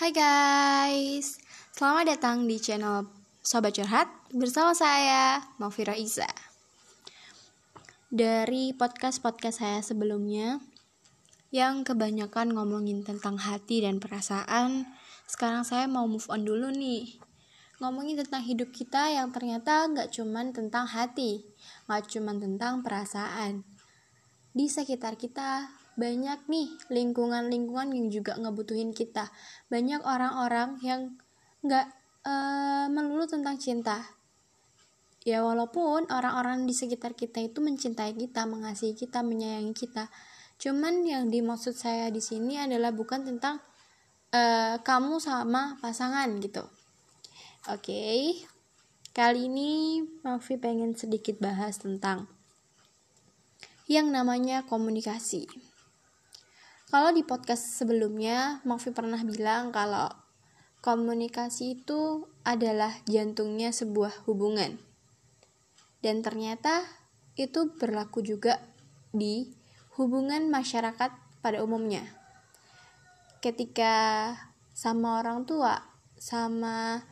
Hai guys, selamat datang di channel Sobat Curhat bersama saya, Mafira Iza. Dari podcast-podcast saya sebelumnya, yang kebanyakan ngomongin tentang hati dan perasaan, sekarang saya mau move on dulu nih. Ngomongin tentang hidup kita yang ternyata gak cuman tentang hati, gak cuman tentang perasaan. Di sekitar kita. Banyak nih lingkungan-lingkungan yang juga ngebutuhin kita. Banyak orang-orang yang nggak uh, melulu tentang cinta. Ya walaupun orang-orang di sekitar kita itu mencintai kita mengasihi kita menyayangi kita. Cuman yang dimaksud saya di sini adalah bukan tentang uh, kamu sama pasangan gitu. Oke. Okay. kali ini Mafi pengen sedikit bahas tentang yang namanya komunikasi kalau di podcast sebelumnya, Mafi pernah bilang kalau komunikasi itu adalah jantungnya sebuah hubungan. Dan ternyata itu berlaku juga di hubungan masyarakat pada umumnya. Ketika sama orang tua, sama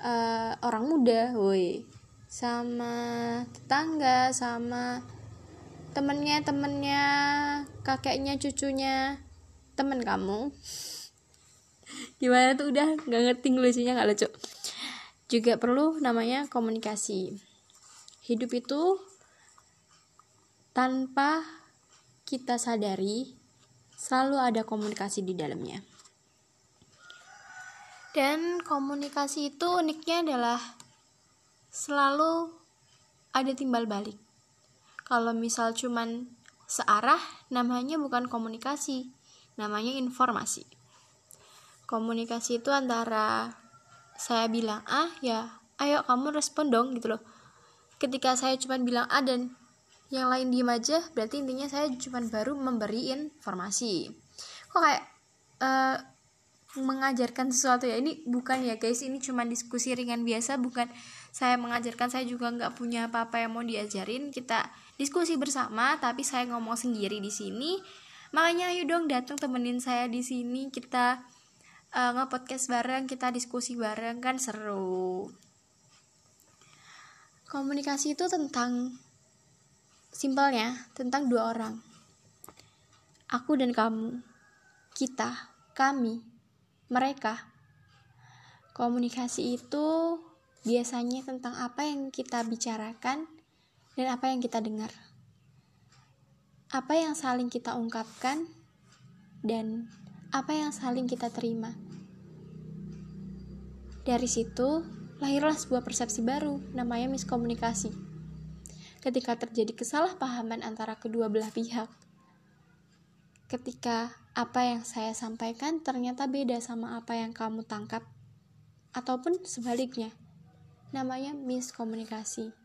uh, orang muda, woi, sama tetangga, sama temennya temennya kakeknya cucunya temen kamu. Gimana tuh? Udah nggak ngerti lucunya nggak lucu. Juga perlu namanya komunikasi. Hidup itu tanpa kita sadari selalu ada komunikasi di dalamnya. Dan komunikasi itu uniknya adalah selalu ada timbal balik kalau misal cuman searah namanya bukan komunikasi namanya informasi. Komunikasi itu antara saya bilang ah ya ayo kamu respon dong gitu loh. Ketika saya cuma bilang A dan yang lain diem aja berarti intinya saya cuma baru memberi informasi. Kok kayak uh, mengajarkan sesuatu ya? Ini bukan ya guys ini cuma diskusi ringan biasa bukan. Saya mengajarkan saya juga nggak punya apa-apa yang mau diajarin. Kita diskusi bersama tapi saya ngomong sendiri di sini. Makanya ayo dong datang temenin saya di sini. Kita uh, nge-podcast bareng kita diskusi bareng kan seru. Komunikasi itu tentang simpelnya tentang dua orang. Aku dan kamu. Kita kami mereka. Komunikasi itu biasanya tentang apa yang kita bicarakan dan apa yang kita dengar. Apa yang saling kita ungkapkan dan apa yang saling kita terima. Dari situ lahirlah sebuah persepsi baru, namanya miskomunikasi. Ketika terjadi kesalahpahaman antara kedua belah pihak, ketika apa yang saya sampaikan ternyata beda sama apa yang kamu tangkap, ataupun sebaliknya, namanya miskomunikasi.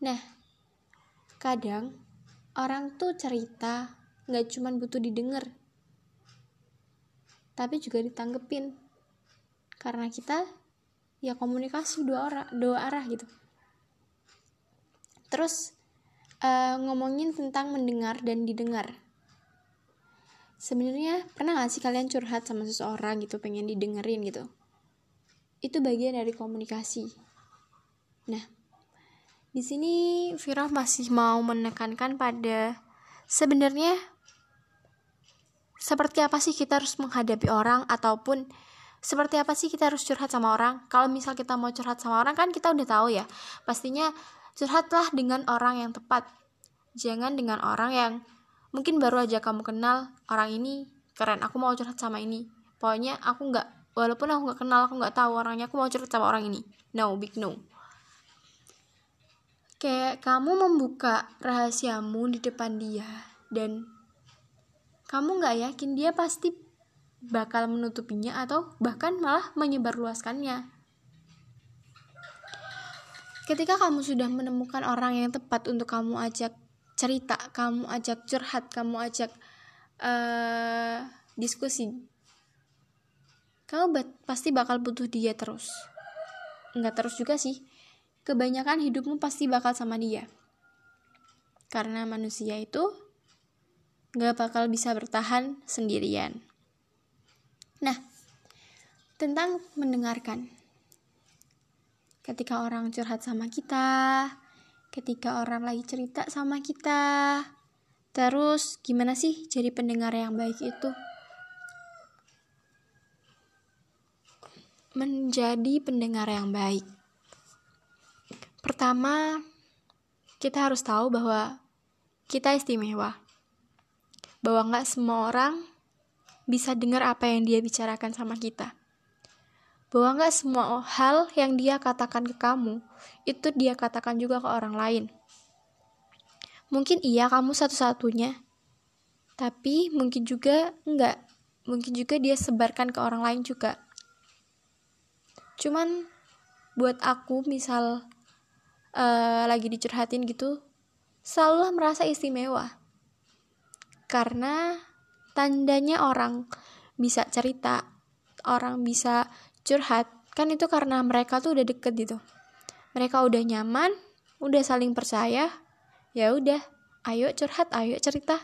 Nah, kadang orang tuh cerita nggak cuma butuh didengar, tapi juga ditanggepin. Karena kita ya komunikasi dua arah, dua arah gitu. Terus uh, ngomongin tentang mendengar dan didengar. Sebenarnya pernah gak sih kalian curhat sama seseorang gitu pengen didengerin gitu? Itu bagian dari komunikasi. Nah, di sini Vira masih mau menekankan pada sebenarnya seperti apa sih kita harus menghadapi orang ataupun seperti apa sih kita harus curhat sama orang. Kalau misal kita mau curhat sama orang kan kita udah tahu ya pastinya curhatlah dengan orang yang tepat. Jangan dengan orang yang mungkin baru aja kamu kenal orang ini keren aku mau curhat sama ini. Pokoknya aku nggak walaupun aku nggak kenal aku nggak tahu orangnya aku mau curhat sama orang ini. No big no kayak kamu membuka rahasiamu di depan dia dan kamu nggak yakin dia pasti bakal menutupinya atau bahkan malah menyebarluaskannya. Ketika kamu sudah menemukan orang yang tepat untuk kamu ajak cerita, kamu ajak curhat, kamu ajak uh, diskusi, kamu pasti bakal butuh dia terus. Nggak terus juga sih, kebanyakan hidupmu pasti bakal sama dia. Karena manusia itu gak bakal bisa bertahan sendirian. Nah, tentang mendengarkan. Ketika orang curhat sama kita, ketika orang lagi cerita sama kita, terus gimana sih jadi pendengar yang baik itu? Menjadi pendengar yang baik. Pertama, kita harus tahu bahwa kita istimewa. Bahwa nggak semua orang bisa dengar apa yang dia bicarakan sama kita bahwa nggak semua hal yang dia katakan ke kamu itu dia katakan juga ke orang lain. Mungkin iya kamu satu-satunya, tapi mungkin juga enggak. Mungkin juga dia sebarkan ke orang lain juga. Cuman buat aku misal uh, lagi dicurhatin gitu, selalu merasa istimewa. Karena tandanya orang bisa cerita, orang bisa curhat kan itu karena mereka tuh udah deket gitu. Mereka udah nyaman udah saling percaya ya udah ayo curhat ayo cerita.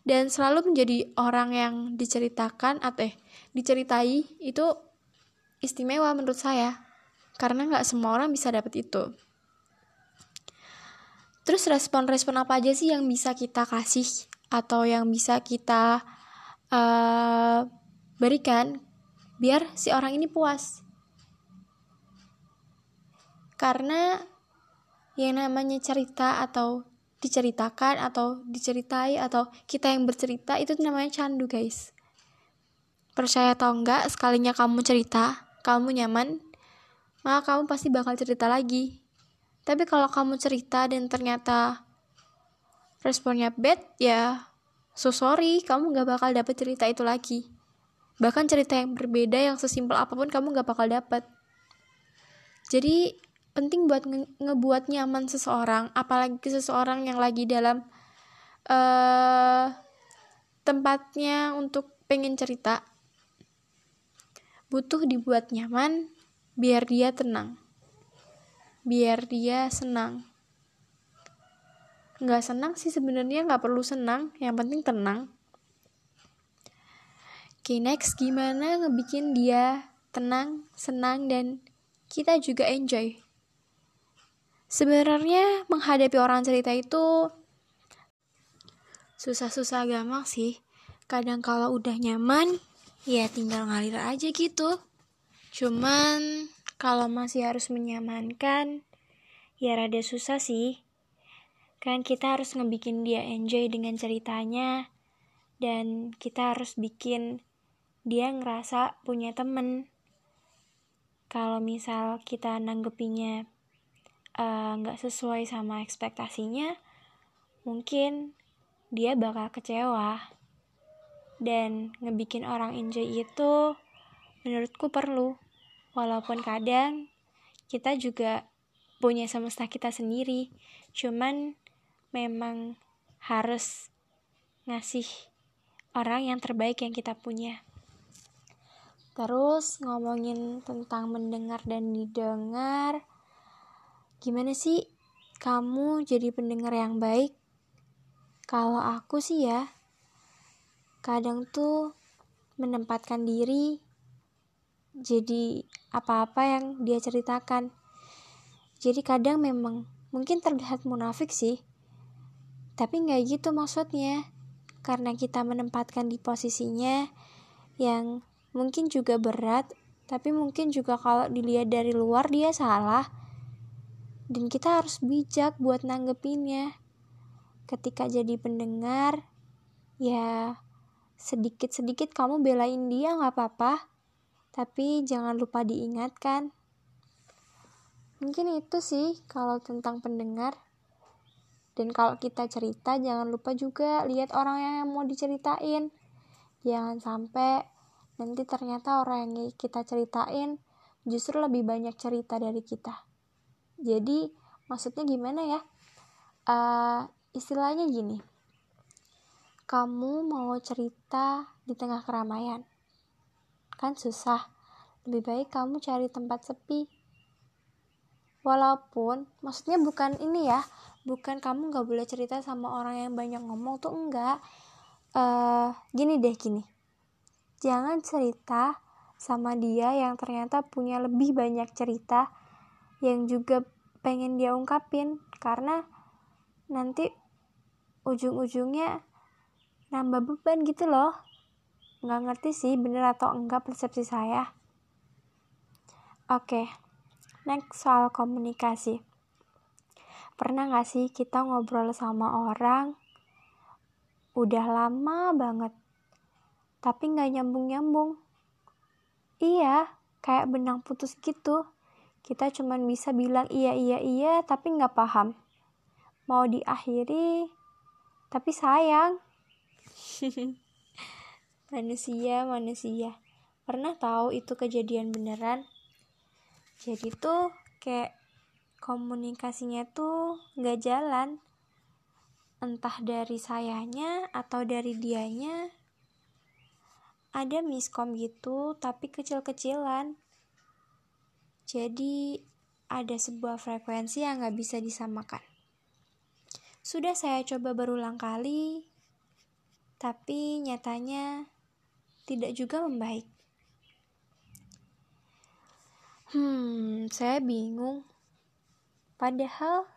Dan selalu menjadi orang yang diceritakan atau eh diceritai itu istimewa menurut saya karena nggak semua orang bisa dapat itu. Terus respon-respon apa aja sih yang bisa kita kasih atau yang bisa kita uh, berikan biar si orang ini puas? Karena yang namanya cerita atau diceritakan atau diceritai atau kita yang bercerita itu namanya candu guys. Percaya atau enggak sekalinya kamu cerita kamu nyaman maka kamu pasti bakal cerita lagi. Tapi kalau kamu cerita dan ternyata responnya bad ya so sorry kamu gak bakal dapet cerita itu lagi. Bahkan cerita yang berbeda yang sesimpel apa pun kamu gak bakal dapat jadi penting buat nge ngebuat nyaman seseorang apalagi seseorang yang lagi dalam uh, tempatnya untuk pengen cerita. Butuh dibuat nyaman biar dia tenang biar dia senang nggak senang sih sebenarnya nggak perlu senang yang penting tenang Oke, okay, next gimana ngebikin dia tenang, senang, dan kita juga enjoy. Sebenarnya menghadapi orang cerita itu susah-susah gampang sih. Kadang kalau udah nyaman, ya tinggal ngalir aja gitu. Cuman kalau masih harus menyamankan, ya rada susah sih. Kan kita harus ngebikin dia enjoy dengan ceritanya, dan kita harus bikin dia ngerasa punya temen kalau misal kita nanggepinya eh, nggak uh, sesuai sama ekspektasinya mungkin dia bakal kecewa dan ngebikin orang enjoy itu menurutku perlu. Walaupun kadang kita juga punya semesta kita sendiri. Cuman memang harus ngasih orang yang terbaik yang kita punya. Terus ngomongin tentang mendengar dan didengar, gimana sih kamu jadi pendengar yang baik? Kalau aku sih ya, kadang tuh menempatkan diri jadi apa-apa yang dia ceritakan. Jadi kadang memang mungkin terlihat munafik sih, tapi nggak gitu maksudnya. Karena kita menempatkan di posisinya yang mungkin juga berat, tapi mungkin juga kalau dilihat dari luar dia salah. Dan kita harus bijak buat nanggepinnya. Ketika jadi pendengar, ya sedikit-sedikit kamu belain dia nggak apa-apa, tapi jangan lupa diingatkan. Mungkin itu sih kalau tentang pendengar. Dan kalau kita cerita, jangan lupa juga lihat orang yang mau diceritain. Jangan sampai nanti ternyata orang yang kita ceritain justru lebih banyak cerita dari kita jadi maksudnya gimana ya uh, istilahnya gini kamu mau cerita di tengah keramaian kan susah. Lebih baik kamu cari tempat sepi. Walaupun maksudnya bukan ini ya bukan kamu nggak boleh cerita sama orang yang banyak ngomong tuh enggak. Uh, gini deh gini. Jangan cerita sama dia yang ternyata punya lebih banyak cerita yang juga pengen dia ungkapin. Karena nanti ujung-ujungnya nambah beban gitu loh nggak ngerti sih bener atau enggak persepsi saya. Oke okay. next soal komunikasi. Pernah gak sih kita ngobrol sama orang? Udah lama banget tapi nggak nyambung-nyambung. Iya kayak benang putus gitu. Kita cuman bisa bilang iya iya iya tapi nggak paham. Mau diakhiri tapi sayang manusia manusia. Pernah tahu itu kejadian beneran? Jadi tuh kayak komunikasinya tuh nggak jalan. Entah dari sayanya atau dari dianya. Ada miskom gitu tapi kecil-kecilan. Jadi ada sebuah frekuensi yang nggak bisa disamakan. Sudah saya coba berulang kali tapi nyatanya tidak juga membaik. Hmm, saya bingung. Padahal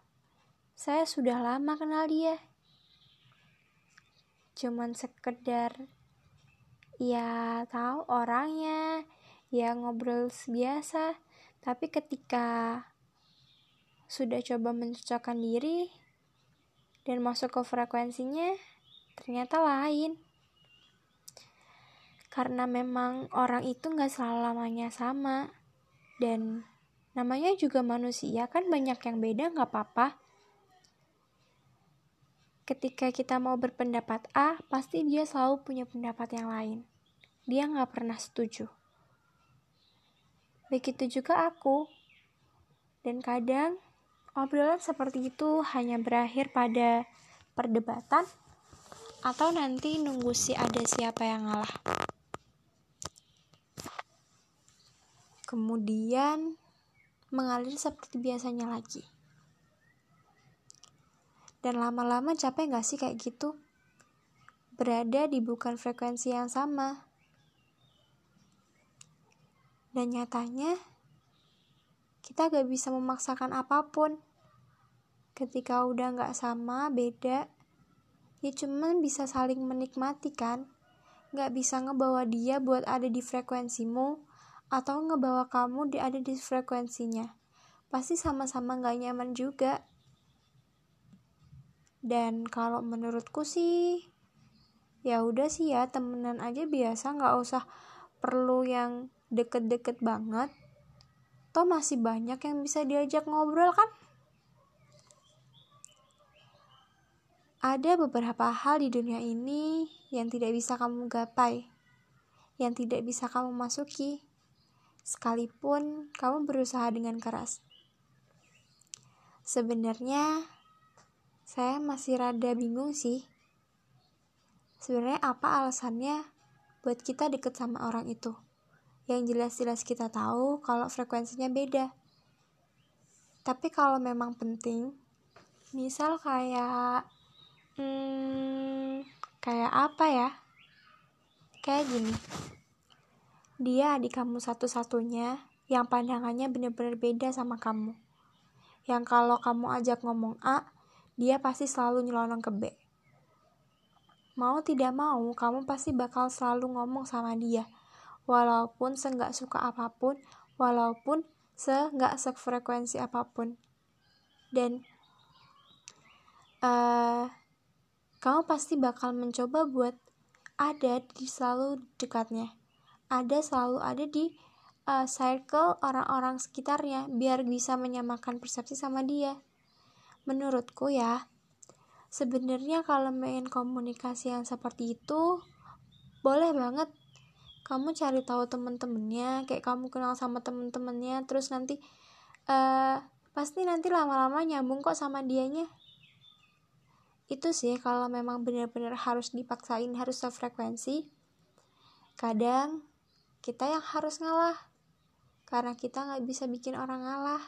saya sudah lama kenal dia. Cuman sekedar ya tahu orangnya, ya ngobrol biasa, tapi ketika sudah coba mencocokkan diri dan masuk ke frekuensinya, ternyata lain karena memang orang itu nggak selalu lamanya sama. Dan namanya juga manusia kan banyak yang beda nggak apa-apa. Ketika kita mau berpendapat A pasti dia selalu punya pendapat yang lain. Dia nggak pernah setuju. Begitu juga aku. Dan kadang obrolan seperti itu hanya berakhir pada perdebatan atau nanti nunggu si ada siapa yang ngalah kemudian mengalir seperti biasanya lagi. Dan lama-lama capek gak sih kayak gitu? Berada di bukan frekuensi yang sama. Dan nyatanya, kita gak bisa memaksakan apa pun. Ketika udah gak sama, beda, ya cuman bisa saling menikmati kan? Gak bisa ngebawa dia buat ada di frekuensimu, atau ngebawa kamu di ada di frekuensinya. Pasti sama-sama gak nyaman juga. Dan kalau menurutku sih ya udah sih ya temenan aja biasa nggak usah perlu yang deket-deket banget. Toh masih banyak yang bisa diajak ngobrol kan? Ada beberapa hal di dunia ini yang tidak bisa kamu gapai yang tidak bisa kamu masuki sekalipun kamu berusaha dengan keras. Sebenarnya, saya masih rada bingung sih. Sebenarnya apa alasannya buat kita deket sama orang itu? Yang jelas-jelas kita tahu kalau frekuensinya beda. Tapi kalau memang penting, misal kayak, hmm, kayak apa ya? Kayak gini dia adik kamu satu-satunya yang pandangannya benar-benar beda sama kamu. Yang kalau kamu ajak ngomong A, dia pasti selalu nyelonong ke B. Mau tidak mau, kamu pasti bakal selalu ngomong sama dia. Walaupun seenggak suka apa pun, walaupun seenggak sefrekuensi apa pun. Dan uh, kamu pasti bakal mencoba buat ada di selalu dekatnya ada selalu ada di uh, circle orang-orang sekitarnya biar bisa menyamakan persepsi sama dia. Menurutku ya, sebenarnya kalau main komunikasi yang seperti itu boleh banget. Kamu cari tahu temen-temennya kayak kamu kenal sama temen-temennya terus nanti uh, pasti nanti lama-lama nyambung kok sama dianya. Itu sih kalau memang benar-benar harus dipaksain harus sefrekuensi. Kadang kita yang harus ngalah karena kita nggak bisa bikin orang ngalah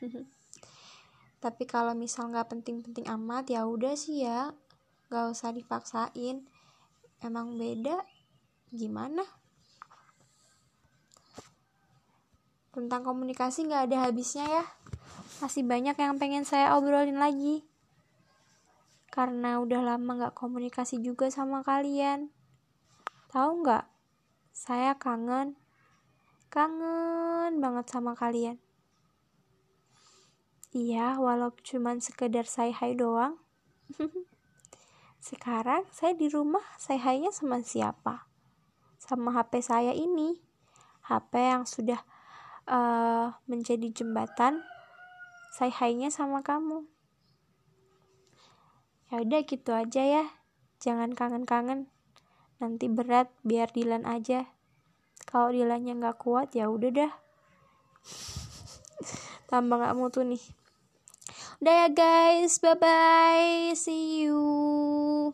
tapi kalau misal nggak penting-penting amat ya udah sih ya nggak usah dipaksain emang beda gimana Tentang komunikasi gak ada habisnya ya. Masih banyak yang pengen saya obrolin lagi. Karena udah lama gak komunikasi juga sama kalian. Tahu gak? Saya kangen. Kangen banget sama kalian. Iya, walau cuman sekedar say hi doang. Sekarang saya di rumah, saya hanya sama siapa? Sama HP saya ini. HP yang sudah uh, menjadi jembatan saya hanya sama kamu. Ya udah gitu aja ya. Jangan kangen-kangen. Nanti berat biar Dilan aja. Kalau Dilannya nggak kuat ya udah dah. Tambah nggak mutu nih. Udah ya guys, bye bye, see you.